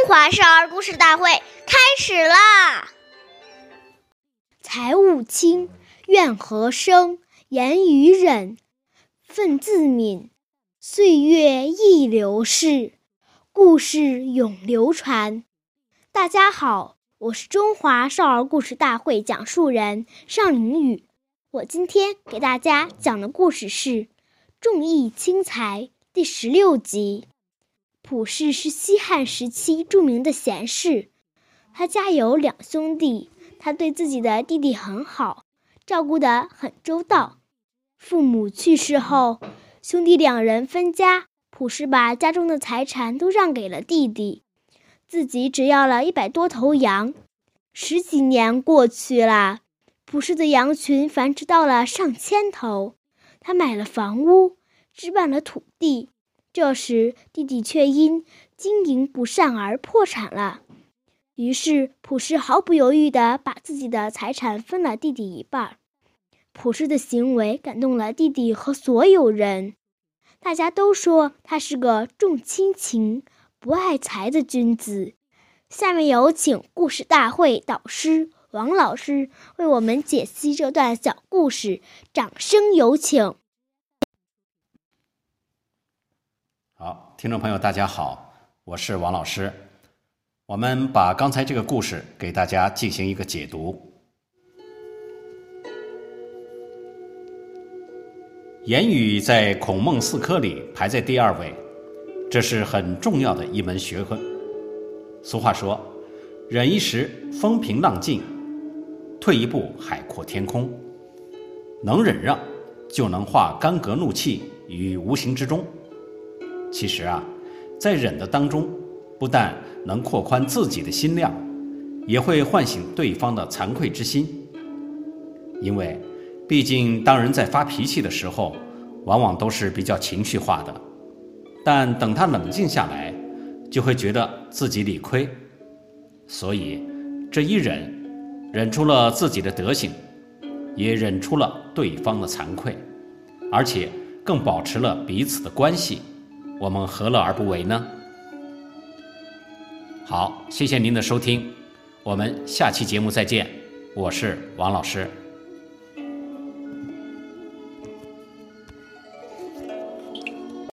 中华少儿故事大会开始啦！财物轻，怨何生？言语忍，忿自泯。岁月易流逝，故事永流传。大家好，我是中华少儿故事大会讲述人尚凌宇。我今天给大家讲的故事是《重义轻财》第十六集。普氏是西汉时期著名的贤士，他家有两兄弟，他对自己的弟弟很好，照顾得很周到。父母去世后，兄弟两人分家，普氏把家中的财产都让给了弟弟，自己只要了一百多头羊。十几年过去了，普氏的羊群繁殖到了上千头，他买了房屋，置办了土地。这时，弟弟却因经营不善而破产了。于是，普氏毫不犹豫地把自己的财产分了弟弟一半。普氏的行为感动了弟弟和所有人，大家都说他是个重亲情、不爱财的君子。下面有请故事大会导师王老师为我们解析这段小故事，掌声有请。好，听众朋友，大家好，我是王老师。我们把刚才这个故事给大家进行一个解读。言语在孔孟四科里排在第二位，这是很重要的一门学问。俗话说：“忍一时，风平浪静；退一步，海阔天空。”能忍让，就能化干戈怒气于无形之中。其实啊，在忍的当中，不但能扩宽自己的心量，也会唤醒对方的惭愧之心。因为，毕竟当人在发脾气的时候，往往都是比较情绪化的。但等他冷静下来，就会觉得自己理亏。所以，这一忍，忍出了自己的德行，也忍出了对方的惭愧，而且更保持了彼此的关系。我们何乐而不为呢？好，谢谢您的收听，我们下期节目再见，我是王老师。